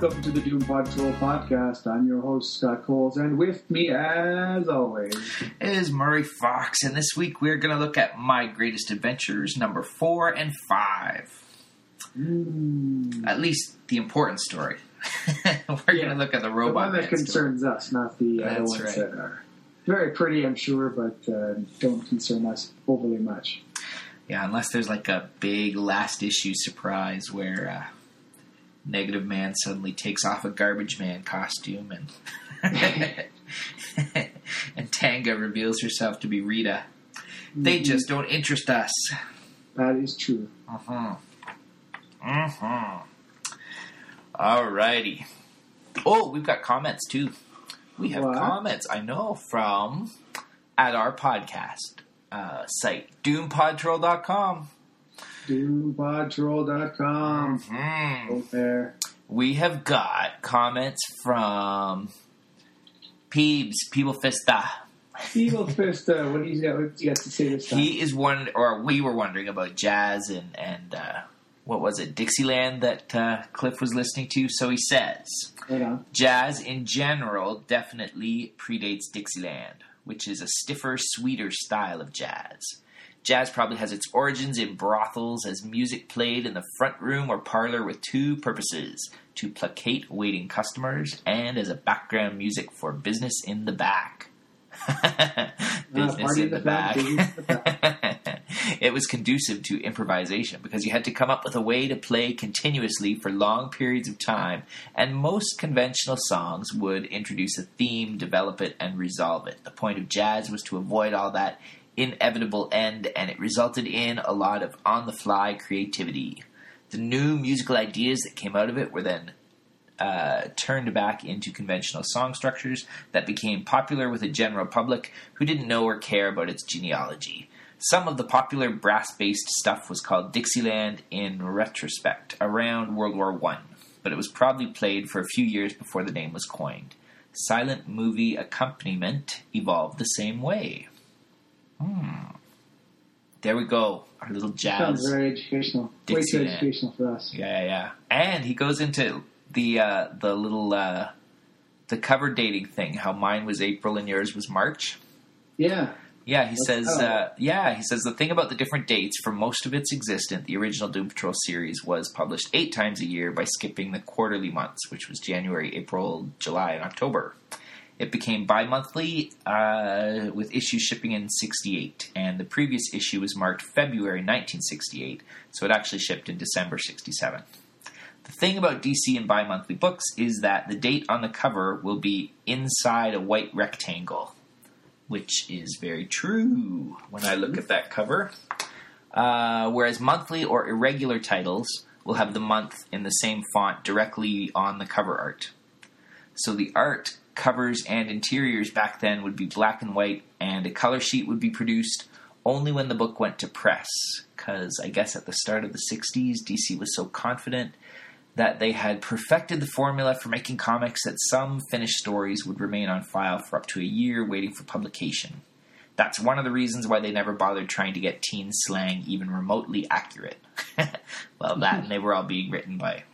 Welcome to the Doom Patrol podcast. I'm your host, Scott Coles, and with me, as always, is Murray Fox, and this week we're going to look at My Greatest Adventures number four and five. At least the important story. we're going to look at the the robot one that man story. concerns us, not the other ones right. that are very pretty, I'm sure, but uh, don't concern us overly much. Yeah, unless there's like a big last issue surprise where uh, Negative Man suddenly takes off a Garbage Man costume and and Tanga reveals herself to be Rita. They Mm-hmm. just don't interest us. That is true. Uh-huh. Uh-huh. Alrighty. Oh, we've got comments too. We have What? comments, I know, from at our podcast uh, site, doompodtrol.com. DoomPatrol.com. Hmm. Go there. We have got comments from Peebs, People Fista. Evil Fist, uh, what do you got, what do you got to say this time? He is one, or we were wondering about jazz and and uh, what was it, Dixieland that uh, Cliff was listening to. So he says, Right jazz in general definitely predates Dixieland, which is a stiffer, sweeter style of jazz. Jazz probably has its origins in brothels as music played in the front room or parlor with two purposes to placate waiting customers and as a background music for business in the back. business in the the back, back. business in the it was conducive to improvisation because you had to come up with a way to play continuously for long periods of time, and most conventional songs would introduce a theme, develop it, and resolve it. The point of jazz was to avoid all that inevitable end, and it resulted in a lot of on the fly creativity. The new musical ideas that came out of it were then uh, turned back into conventional song structures that became popular with the general public who didn't know or care about its genealogy. Some of the popular brass based stuff was called Dixieland in retrospect around World War I, but it was probably played for a few years before the name was coined. Silent movie accompaniment evolved the same way. Hmm. There we go. Our little jazz. Sounds very educational. Way too Dixieland. educational for us. Yeah, yeah, yeah. And he goes into the uh, the little uh, the cover dating thing. How mine was April and yours was March. Yeah. Yeah, he That's says. Uh, yeah, he says the thing about the different dates for most of its existence, the original Doom Patrol series was published eight times a year by skipping the quarterly months, which was January, April, July, and October. It became bi-monthly uh, with issues shipping in '68, and the previous issue was marked February 1968, so it actually shipped in December '67. The thing about DC and bi-monthly books is that the date on the cover will be inside a white rectangle which is very true when I look at that cover. Uh, whereas monthly or irregular titles will have the month in the same font directly on the cover art. So the art, covers, and interiors back then would be black and white, and a color sheet would be produced only when the book went to press. Because I guess at the start of the 60s, DC was so confident that they had perfected the formula for making comics that some finished stories would remain on file for up to a year waiting for publication. That's one of the reasons why they never bothered trying to get teen slang even remotely accurate. well, that and they were all being written by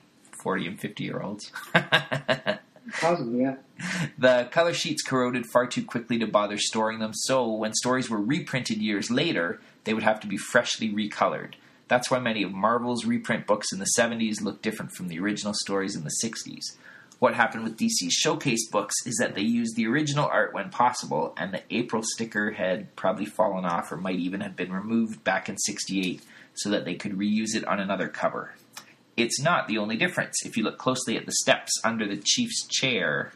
40 and 50 year olds. Possibly, yeah. The color sheets corroded far too quickly to bother storing them, so when stories were reprinted years later, they would have to be freshly recolored. That's why many of Marvel's reprint books in the 70s look different from the original stories in the 60s. What happened with DC's showcase books is that they used the original art when possible, and the April sticker had probably fallen off or might even have been removed back in 68 so that they could reuse it on another cover. It's not the only difference. If you look closely at the steps under the chief's chair,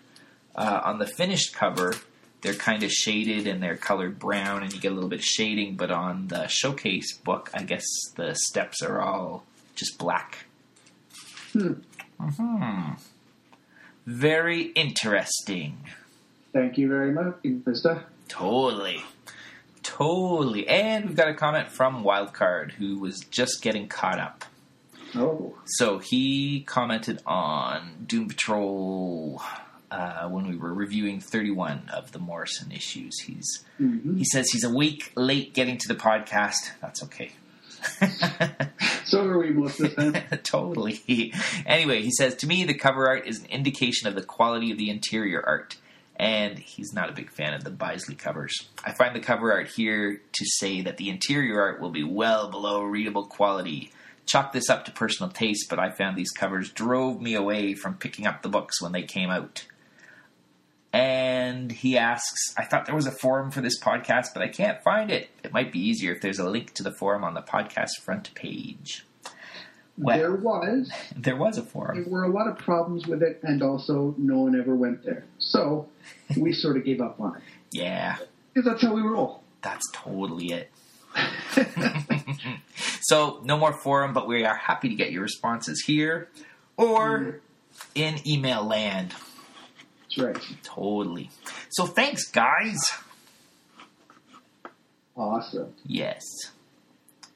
uh, on the finished cover, they're kind of shaded and they're colored brown, and you get a little bit of shading. But on the showcase book, I guess the steps are all just black. Hmm. hmm Very interesting. Thank you very much, Vista. Totally. Totally. And we've got a comment from Wildcard, who was just getting caught up. Oh, So he commented on Doom Patrol uh, when we were reviewing 31 of the Morrison issues. He's mhm. he says he's a week late getting to the podcast. That's okay. so are we most of the time. totally. Anyway, he says to me the cover art is an indication of the quality of the interior art. And he's not a big fan of the Bisley covers. I find the cover art here to say that the interior art will be well below readable quality. Chalk this up to personal taste, but I found these covers drove me away from picking up the books when they came out. And he asks, I thought there was a forum for this podcast, but I can't find it. It might be easier if there's a link to the forum on the podcast front page. Well, There was. there was a forum. There were a lot of problems with it, and also no one ever went there. So we sort of gave up on it. Yeah, Because that's how we roll. that's totally it. so, no more forum, but we are happy to get your responses here or in email land. That's right. Totally. So, thanks, guys. Awesome. Yes.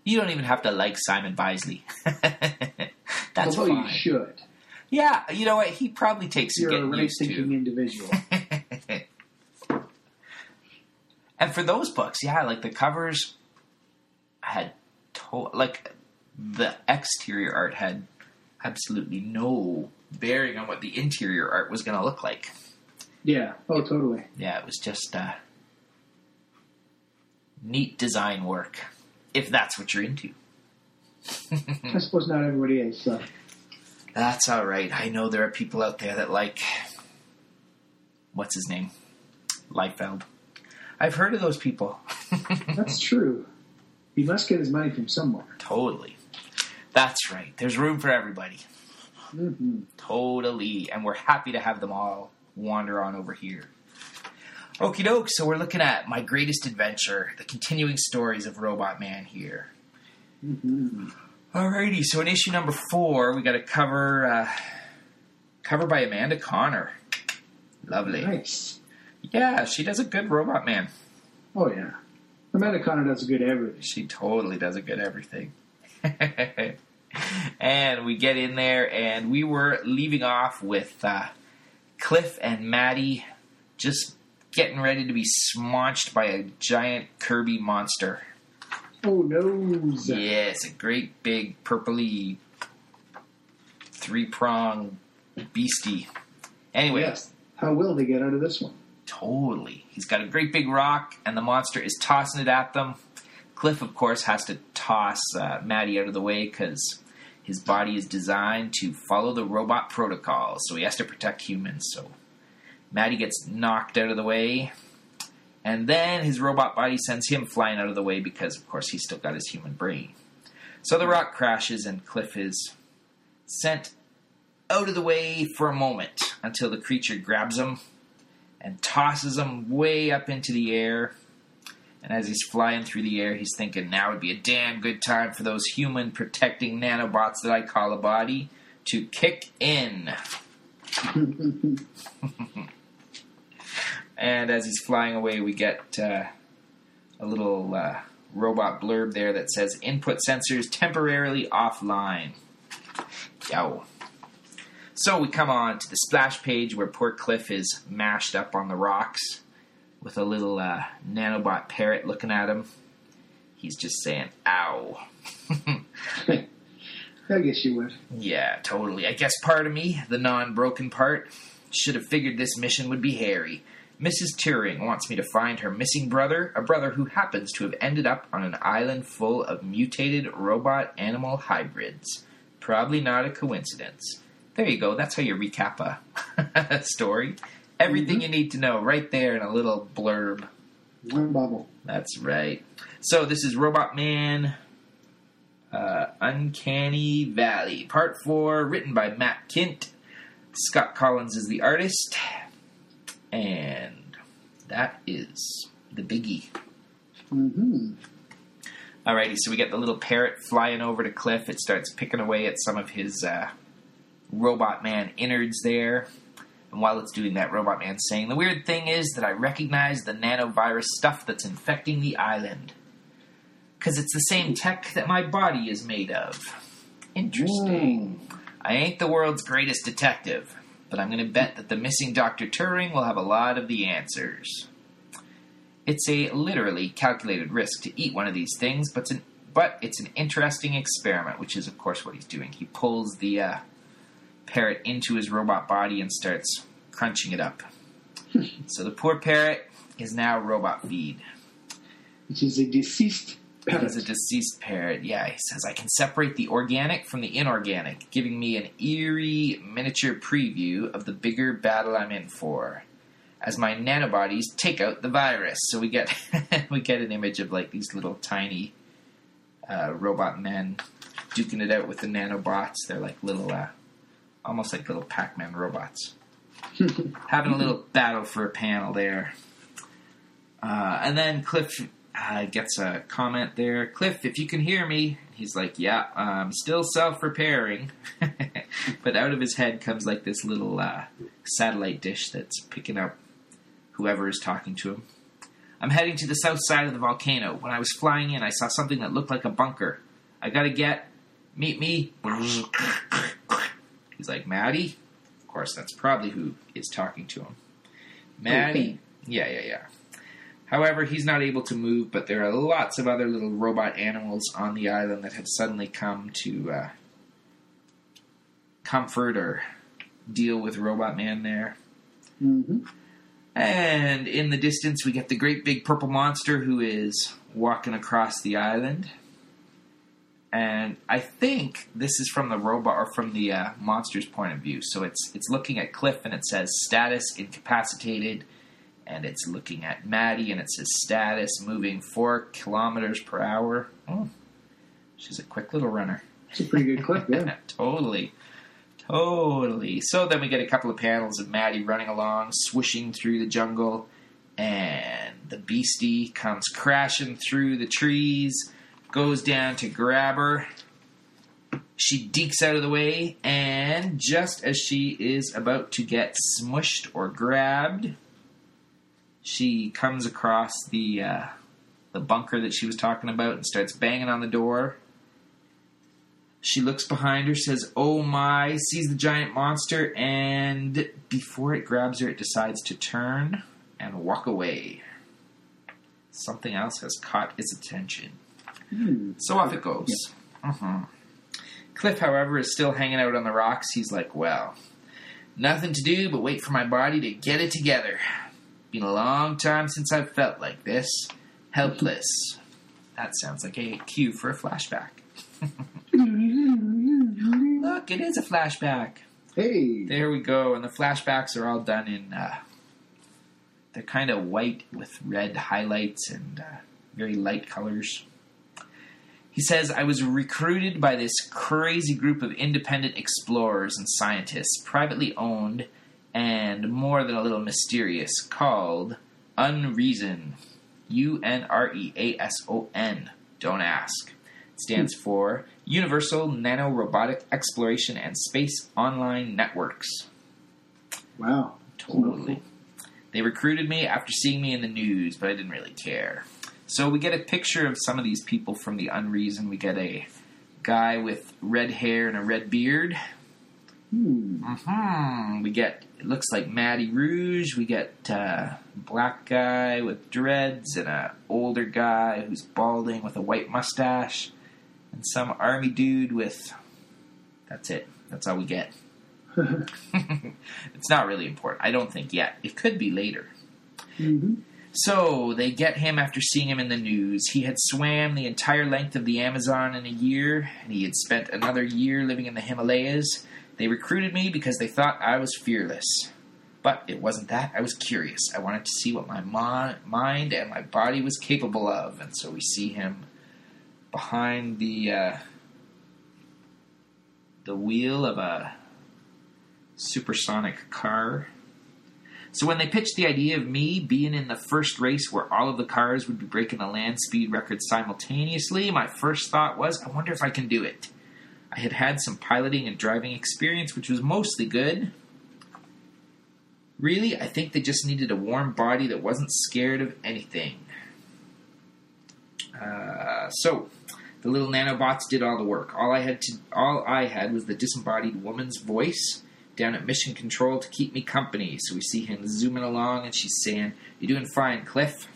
You don't even have to like Simon Bisley. That's Although you should. Yeah, you know what? He probably takes You're a used thinking individual. and for those books, yeah, like the covers had to- like the exterior art had absolutely no bearing on what the interior art was going to look like. yeah. Oh, totally. Yeah, it was just uh, neat design work, if that's what you're into. I suppose not everybody is. So. That's all right. I know there are people out there that like what's his name, Liefeld. I've heard of those people. That's true. He must get his money from somewhere. totally. That's right. There's room for everybody. hmm Totally. And we're happy to have them all wander on over here. Okie doke. So we're looking at My Greatest Adventure, the continuing stories of Robot Man here. Mm-hmm. Alrighty. So in issue number four, we got a cover, uh, cover by Amanda Conner. Lovely. Nice. Yeah, she does a good Robot Man. Oh, yeah. Amanda Conner does a good everything. She totally does a good everything. and we get in there, and we were leaving off with uh, Cliff and Maddie just getting ready to be smonched by a giant Kirby monster. Oh, nose. Yes, a great big purpley three prong beastie. Anyway, Yes. How will they get out of this one? Totally. He's got a great big rock, and the monster is tossing it at them. Cliff, of course, has to toss uh, Maddie out of the way because his body is designed to follow the robot protocol, so he has to protect humans. So Maddie gets knocked out of the way, and then his robot body sends him flying out of the way because, of course, he's still got his human brain. So the rock crashes, and Cliff is sent out of the way for a moment until the creature grabs him and tosses him way up into the air. And as he's flying through the air, he's thinking, now would be a damn good time for those human protecting nanobots that I call a body to kick in. and as he's flying away, we get uh, a little uh, robot blurb there that says input sensors temporarily offline. Yow. So we come on to the splash page where poor Cliff is mashed up on the rocks with a little uh, nanobot parrot looking at him. He's just saying, ow. I guess you would. Yeah, totally. I guess part of me, the non broken part, should have figured this mission would be hairy. Mrs. Turing wants me to find her missing brother, a brother who happens to have ended up on an island full of mutated robot animal hybrids. Probably not a coincidence. There you go. That's how you recap a story. Everything you need to know right there in a little blurb. One bubble. That's right. So this is Robot Man uh, Uncanny Valley, Part 4, written by Matt Kindt. Scott Kolins is the artist. And that is the biggie. Mm-hmm. Alrighty, so we get the little parrot flying over to Cliff. It starts picking away at some of his uh, Robot Man innards there. And while it's doing that, Robot Man's saying, The weird thing is that I recognize the nanovirus stuff that's infecting the island. Because it's the same tech that my body is made of. Interesting. I ain't the world's greatest detective, but I'm going to bet that the missing Dr. Turing will have a lot of the answers. It's a literally calculated risk to eat one of these things, but it's an, but it's an interesting experiment, which is, of course, what he's doing. He pulls the uh, parrot into his robot body and starts crunching it up. so the poor parrot is now robot feed. Which is a deceased parrot. A deceased parrot. Yeah, he says I can separate the organic from the inorganic, giving me an eerie miniature preview of the bigger battle I'm in for. As my nanobodies take out the virus, so we get we get an image of like these little tiny uh, robot men duking it out with the nanobots. They're like little, uh, almost like little Pac-Man robots, having a little battle for a panel there. Uh, and then Cliff uh, gets a comment there. Cliff, if you can hear me, he's like, "Yeah, I'm still self-repairing." but out of his head comes like this little uh, satellite dish that's picking up whoever is talking to him. I'm heading to the south side of the volcano. When I was flying in, I saw something that looked like a bunker. I gotta get. Meet me. He's like, Maddie? Of course, that's probably who is talking to him. Maddie? Yeah, yeah, yeah. However, he's not able to move, but there are lots of other little robot animals on the island that have suddenly come to uh, comfort or deal with Robot Man there. hmm And in the distance, we get the great big purple monster who is walking across the island. And I think this is from the robot or from the uh, monster's point of view. So it's it's looking at Cliff and it says status incapacitated, and it's looking at Maddie and it says status moving four kilometers per hour. Oh, she's a quick little runner. It's a pretty good clip, yeah. totally. Totally. So then we get a couple of panels of Maddie running along, swishing through the jungle, and the beastie comes crashing through the trees, goes down to grab her. She dekes out of the way, and just as she is about to get smushed or grabbed, she comes across the uh, the bunker that she was talking about and starts banging on the door. She looks behind her, says, Oh my, sees the giant monster, and before it grabs her, it decides to turn and walk away. Something else has caught its attention. Hmm. So off it goes. Mhm. Cliff, however, is still hanging out on the rocks. He's like, Well, nothing to do but wait for my body to get it together. Been a long time since I've felt like this. Helpless. That sounds like a cue for a flashback. Look, it is a flashback. Hey, There we go. And the flashbacks are all done in, uh, they're kind of white with red highlights and uh, very light colors. He says, I was recruited by this crazy group of independent explorers and scientists, privately owned and more than a little mysterious, called Unreason. U N R E A S O N. Don't ask. It stands for Universal Nano Robotic Exploration and Space Online Networks. wow. Totally. They recruited me after seeing me in the news, but I didn't really care. So we get a picture of some of these people from the Unreason. We get a guy with red hair and a red beard. Hmm. hmm We get it looks like Matty Rouge. We get uh, black guy with dreads and a older guy who's balding with a white mustache, and some army dude with. That's it. That's all we get. it's not really important. I don't think yet. It could be later. hmm So they get him after seeing him in the news. He had swam the entire length of the Amazon in a year, and he had spent another year living in the Himalayas. They recruited me because they thought I was fearless. But it wasn't that. I was curious. I wanted to see what my mind and my body was capable of. And so we see him behind the uh, the wheel of a supersonic car. So when they pitched the idea of me being in the first race where all of the cars would be breaking the land speed record simultaneously, my first thought was, I wonder if I can do it. I had had some piloting and driving experience, which was mostly good. Really, I think they just needed a warm body that wasn't scared of anything. Uh, so, the little nanobots did all the work. All I had to, all I had was the disembodied woman's voice down at mission control to keep me company. So we see him zooming along, and she's saying, "You're doing fine, Cliff."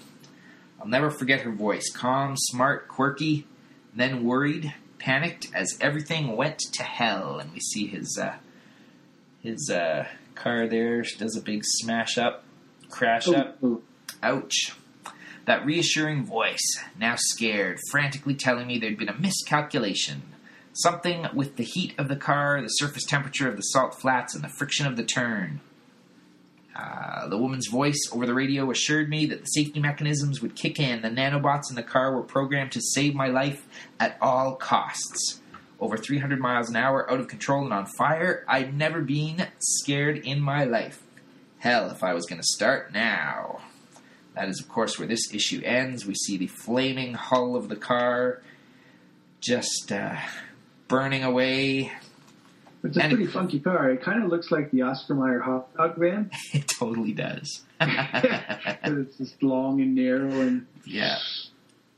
I'll never forget her voice, calm, smart, quirky, then worried, panicked as everything went to hell. And we see his uh, his uh, car there does a big smash up, crash up. Ouch. That reassuring voice, now scared, frantically telling me there'd been a miscalculation. Something with the heat of the car, the surface temperature of the salt flats, and the friction of the turn. Uh, the woman's voice over the radio assured me that the safety mechanisms would kick in. The nanobots in the car were programmed to save my life at all costs. Over 300 miles an hour, out of control and on fire, I'd never been scared in my life. Hell, if I was going to start now. That is, of course, where this issue ends. We see the flaming hull of the car just uh, burning away. It's a And- pretty funky car. It kind of looks like the Oscar Mayer hot dog van. It totally does. it's just long and narrow and yeah.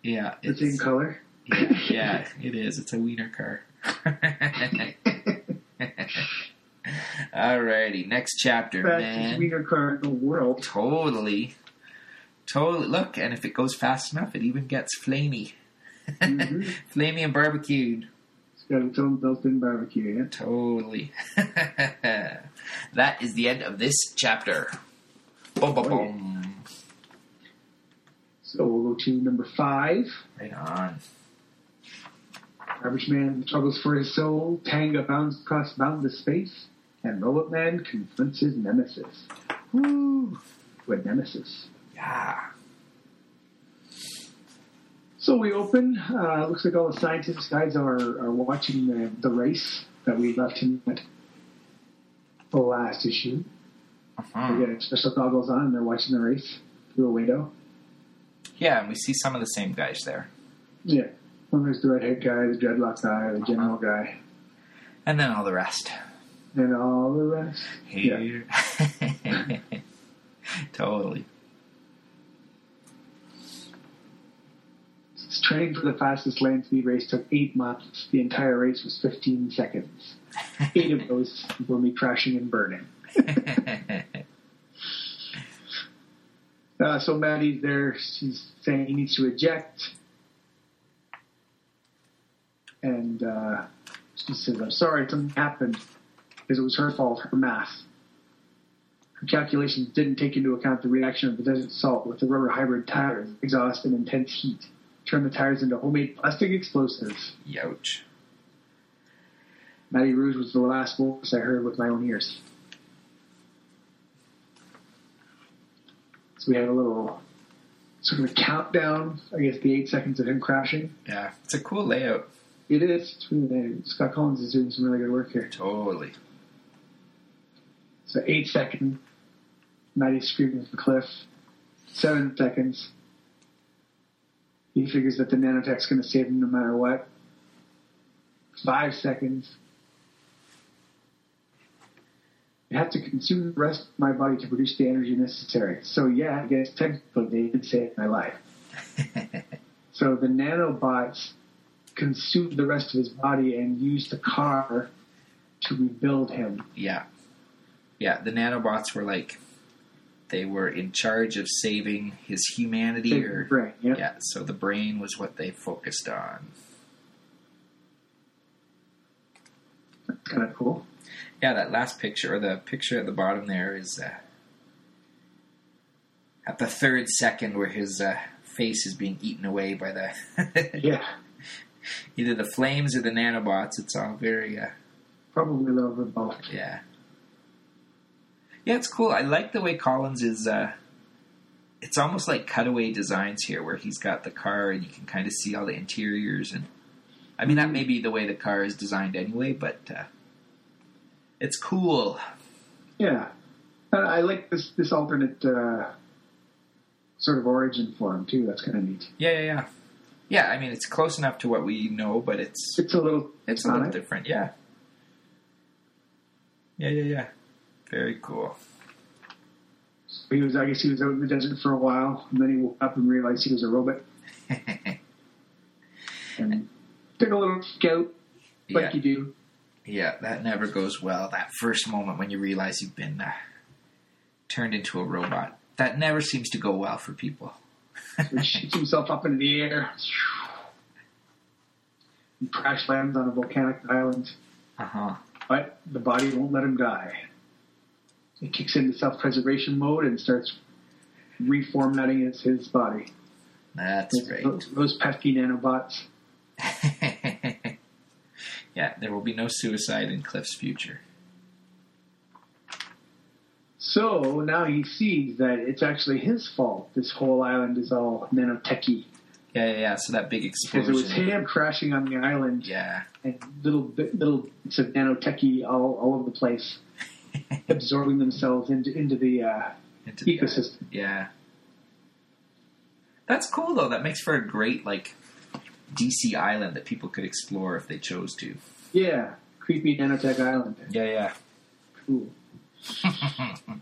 Yeah. the same It's, color. yeah, yeah, it is. It's a wiener car. Alrighty, next chapter, Fastest man. wiener car in the world. Totally. Totally. Look, and if it goes fast enough, it even gets flamey. Mhm. flamey and barbecued. It's got its own built-in barbecue. Yeah. Totally. that is the end of this chapter. Boom, boom, oh, boom. So we'll go to number five. Right on. Garbage Man struggles for his soul. Tanga bounds across boundless space, and Robot Man confronts his nemesis. Woo. What nemesis? Yeah. So we open. Uh, looks like all the scientists guys are, are watching the, the race that we left him at the last issue. Uh-huh. They get special goggles on and they're watching the race through a window. Yeah, and we see some of the same guys there. Yeah. One there's the red redhead guy, the dreadlock guy, the general guy, And then all the rest. and all the rest. Yeah. Totally. Training for the fastest land speed race took eight months. The entire race was 15 seconds. Eight of those were me crashing and burning. Uh, so Maddie's there. She's saying he needs to eject. And uh, she says, I'm sorry, something happened because it was her fault, her math. Her calculations didn't take into account the reaction of the desert salt with the rubber hybrid tires, exhaust, and intense heat. Turn the tires into homemade plastic explosives. Youch. Matty Rouge was the last voice I heard with my own ears. So we have a little sort of a countdown, I guess the eight seconds of him crashing. Yeah, it's a cool layout. It is. It's really nice. Scott Kolins is doing some really good work here. Totally. So eight seconds, Maddie's screaming the Cliff. Seven seconds. He figures that the nanotech's going to save him no matter what. Five seconds. I have to consume the rest of my body to produce the energy necessary. So yeah, I guess technically they did save my life. so the nanobots consumed the rest of his body and used the car to rebuild him. Yeah. Yeah, the nanobots were like they were in charge of saving his humanity Save or brain, yeah. yeah, so the brain was what they focused on. Kind of cool. Yeah, that last picture or the picture at the bottom there is uh, at the third second where his uh, face is being eaten away by the Yeah, either the flames or the nanobots. It's all very uh, probably a little bit both. Yeah. Yeah, it's cool. I like the way Kolins is. Uh, it's almost like cutaway designs here, where he's got the car and you can kind of see all the interiors. And I mean, that may be the way the car is designed anyway, but uh, it's cool. Yeah, uh, I like this this alternate uh, sort of origin for him too. That's kind of neat. Yeah, yeah, yeah. Yeah, I mean, it's close enough to what we know, but it's It's a little it's a little different. Yeah. Yeah, yeah, yeah. Very cool. He was, I guess, he was out in the desert for a while, and then he woke up and realized he was a robot, and took a little scout, like yeah, you do. yeah, that never goes well. That first moment when you realize you've been uh, turned into a robot. That never seems to go well for people. So he shoots himself up into the air, and crash lands on a volcanic island. Uh huh. But the body won't let him die. It kicks into self-preservation mode and starts reformatting his, his body. That's right. Those, those pesky nanobots. yeah, there will be no suicide in Cliff's future. So now he sees that it's actually his fault. This whole island is all nanotechy. Yeah, yeah, yeah. So that big explosion. Because it was him crashing on the island Yeah. and little little bits of nanotechy all, all over the place, absorbing themselves into into the uh, Into the- ecosystem. Yeah. That's cool though. That makes for a great like DC island that people could explore if they chose to. Yeah, creepy nanotech island. Yeah, yeah. Cool.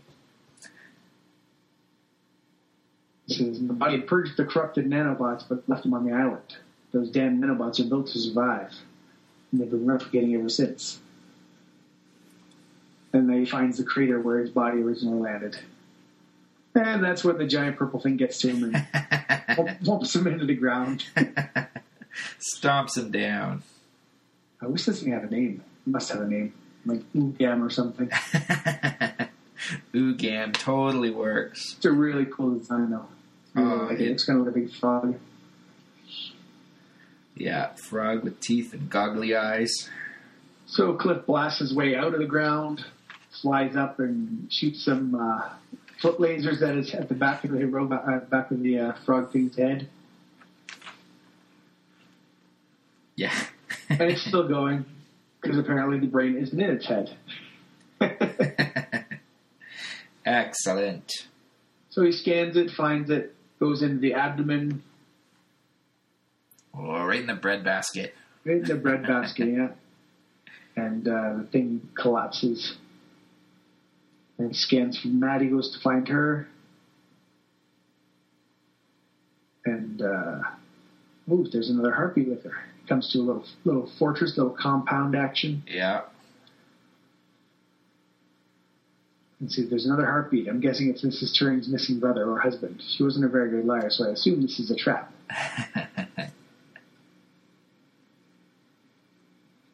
The body purged the corrupted nanobots, but left them on the island. Those damn nanobots are built to survive, and they've been replicating ever since. And then he finds the crater where his body originally landed. And that's where the giant purple thing gets to him and whumps him into the ground. Stomps him down. I wish this thing had a name. It must have a name. Like Oogam or something. Oogam totally works. It's a really cool design, though. Oh, really Oh, like it. it- It's kind of like a big frog. Yeah, frog with teeth and goggly eyes. So Cliff blasts his way out of the ground, flies up and shoots some uh, foot lasers at his at the back of the robot, uh, back of the uh, frog thing's head, Yeah. and it's still going because apparently the brain isn't in its head. Excellent. so he scans it, finds it, goes into the abdomen, Oh, right in the bread basket. right in the bread basket, yeah, and uh, the thing collapses. And he scans for Maddie, goes to find her. And uh, ooh, there's another harpy with her. Comes to a little little fortress, little compound action. Yeah. And see, there's another heartbeat. I'm guessing it's Mrs. Turing's missing brother or husband. She wasn't a very good liar, so I assume this is a trap.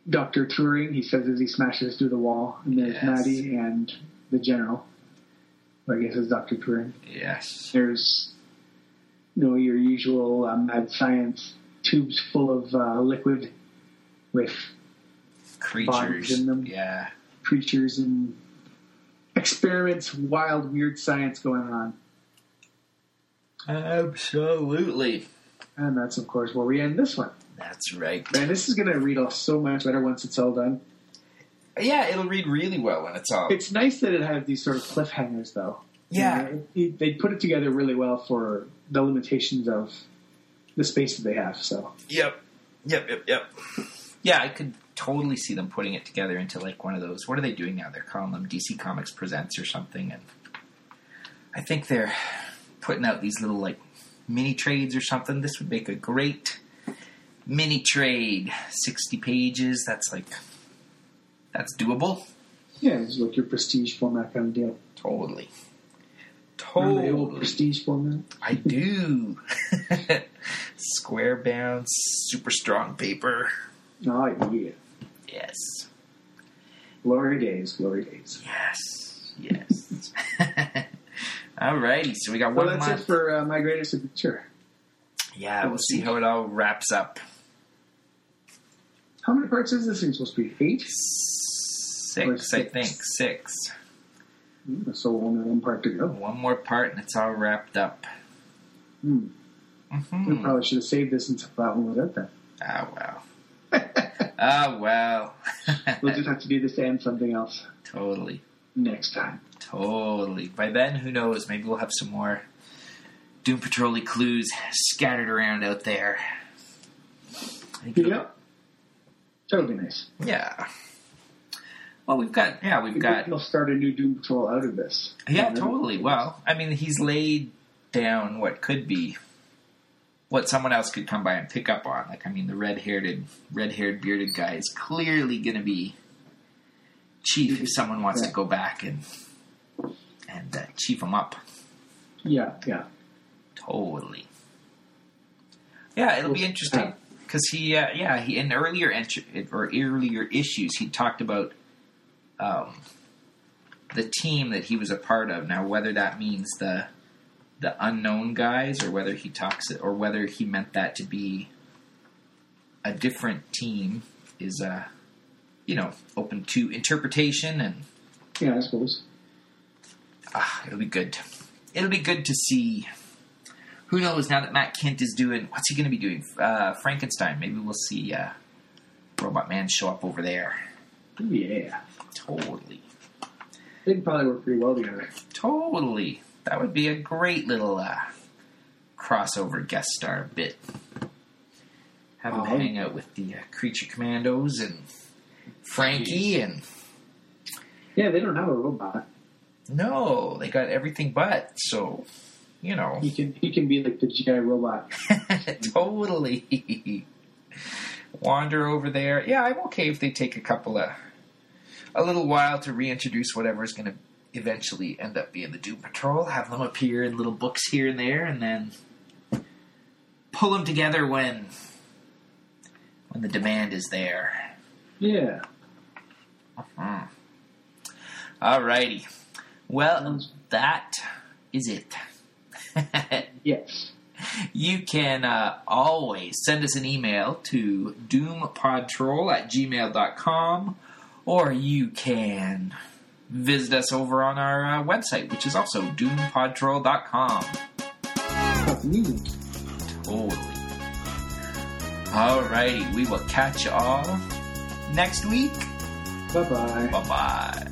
Dr. Turing, he says as he smashes through the wall, and there's Yes. Maddie and the general. I guess is Dr. Turing. yes. There's, you know, your usual uh, mad science tubes full of uh, liquid with Creatures. in them. Yeah. creatures and experiments, wild, weird science going on. Absolutely. And that's, of course, where we end this one. That's right. Man, this is going to read off so much better once it's all done. Yeah, it'll read really well when it's all. It's nice that it has these sort of cliffhangers, though. Yeah. You know, it- they put it together really well for the limitations of the space that they have. So, Yep. Yep, yep, yep. Yeah, I could totally see them putting it together into like one of those. What are they doing now? They're calling them DC Comics Presents or something. And I think they're putting out these little like mini trades or something. This would make a great mini trade. 60 pages. That's like, that's doable. yeah, it's like your prestige format kind of deal. Totally. Remember the old Totally. prestige format? I do. Square bound, super strong paper. Oh, yeah. Yes. Glory days, glory days. Yes. Yes. Alrighty, so we got Well, one that's month. it for uh, my greatest adventure. yeah, we'll see how it all wraps up. How many parts is this thing supposed to be? Eight? Six, Or I think. Six. Hmm, So only one part to go. One more part and it's all wrapped up. Hmm. We hmm probably should have saved this until that one was out then. Ah, well. Ah, well. We'll just have to do this and something else totally. next time. Totally. By then, who knows? Maybe we'll have some more Doom Patrol clues scattered around out there. I think it'll- Yep. That would be nice. Yeah. Well, we've got yeah, we've got He'll start a new Doom Patrol out of this. yeah, totally. Well, I mean, he's laid down what could be what someone else could come by and pick up on. Like, I mean, the red-haired, red-haired, bearded guy is clearly going to be chief if someone wants to go back and and uh, chief him up. Yeah, yeah. Totally. Yeah, it'll be interesting because he, uh, yeah, he in earlier entry, or earlier issues, he talked about um, the team that he was a part of. Now, whether that means the the unknown guys, or whether he talks it, or whether he meant that to be a different team, is uh, you know, open to interpretation and Yeah, I suppose. ah, it'll be good. It'll be good to see. Who knows? Now that Matt Kindt is doing, what's he going to be doing? Uh, Frankenstein. Maybe we'll see uh, Robot Man show up over there. Yeah. Totally, They'd probably work pretty well together. totally. That would be a great little uh, crossover guest star bit. Have him Oh. hang out with the uh, Creature Commandos and Frankie and Yeah, they don't have a robot. no, they got everything but so. You know, He can he can be like the GI robot. totally. Wander over there. Yeah, I'm okay if they take a couple of a little while to reintroduce whatever is going to eventually end up being the Doom Patrol. Have them appear in little books here and there, and then pull them together when when the demand is there. Yeah. All righty. Well, that is it. Yes. You can uh, always send us an email to doompodtrol at gmail.com or you can visit us over on our uh, website, which is also doompodtrol.com. Totally. Alrighty, we will catch you all next week. Bye bye. Bye bye.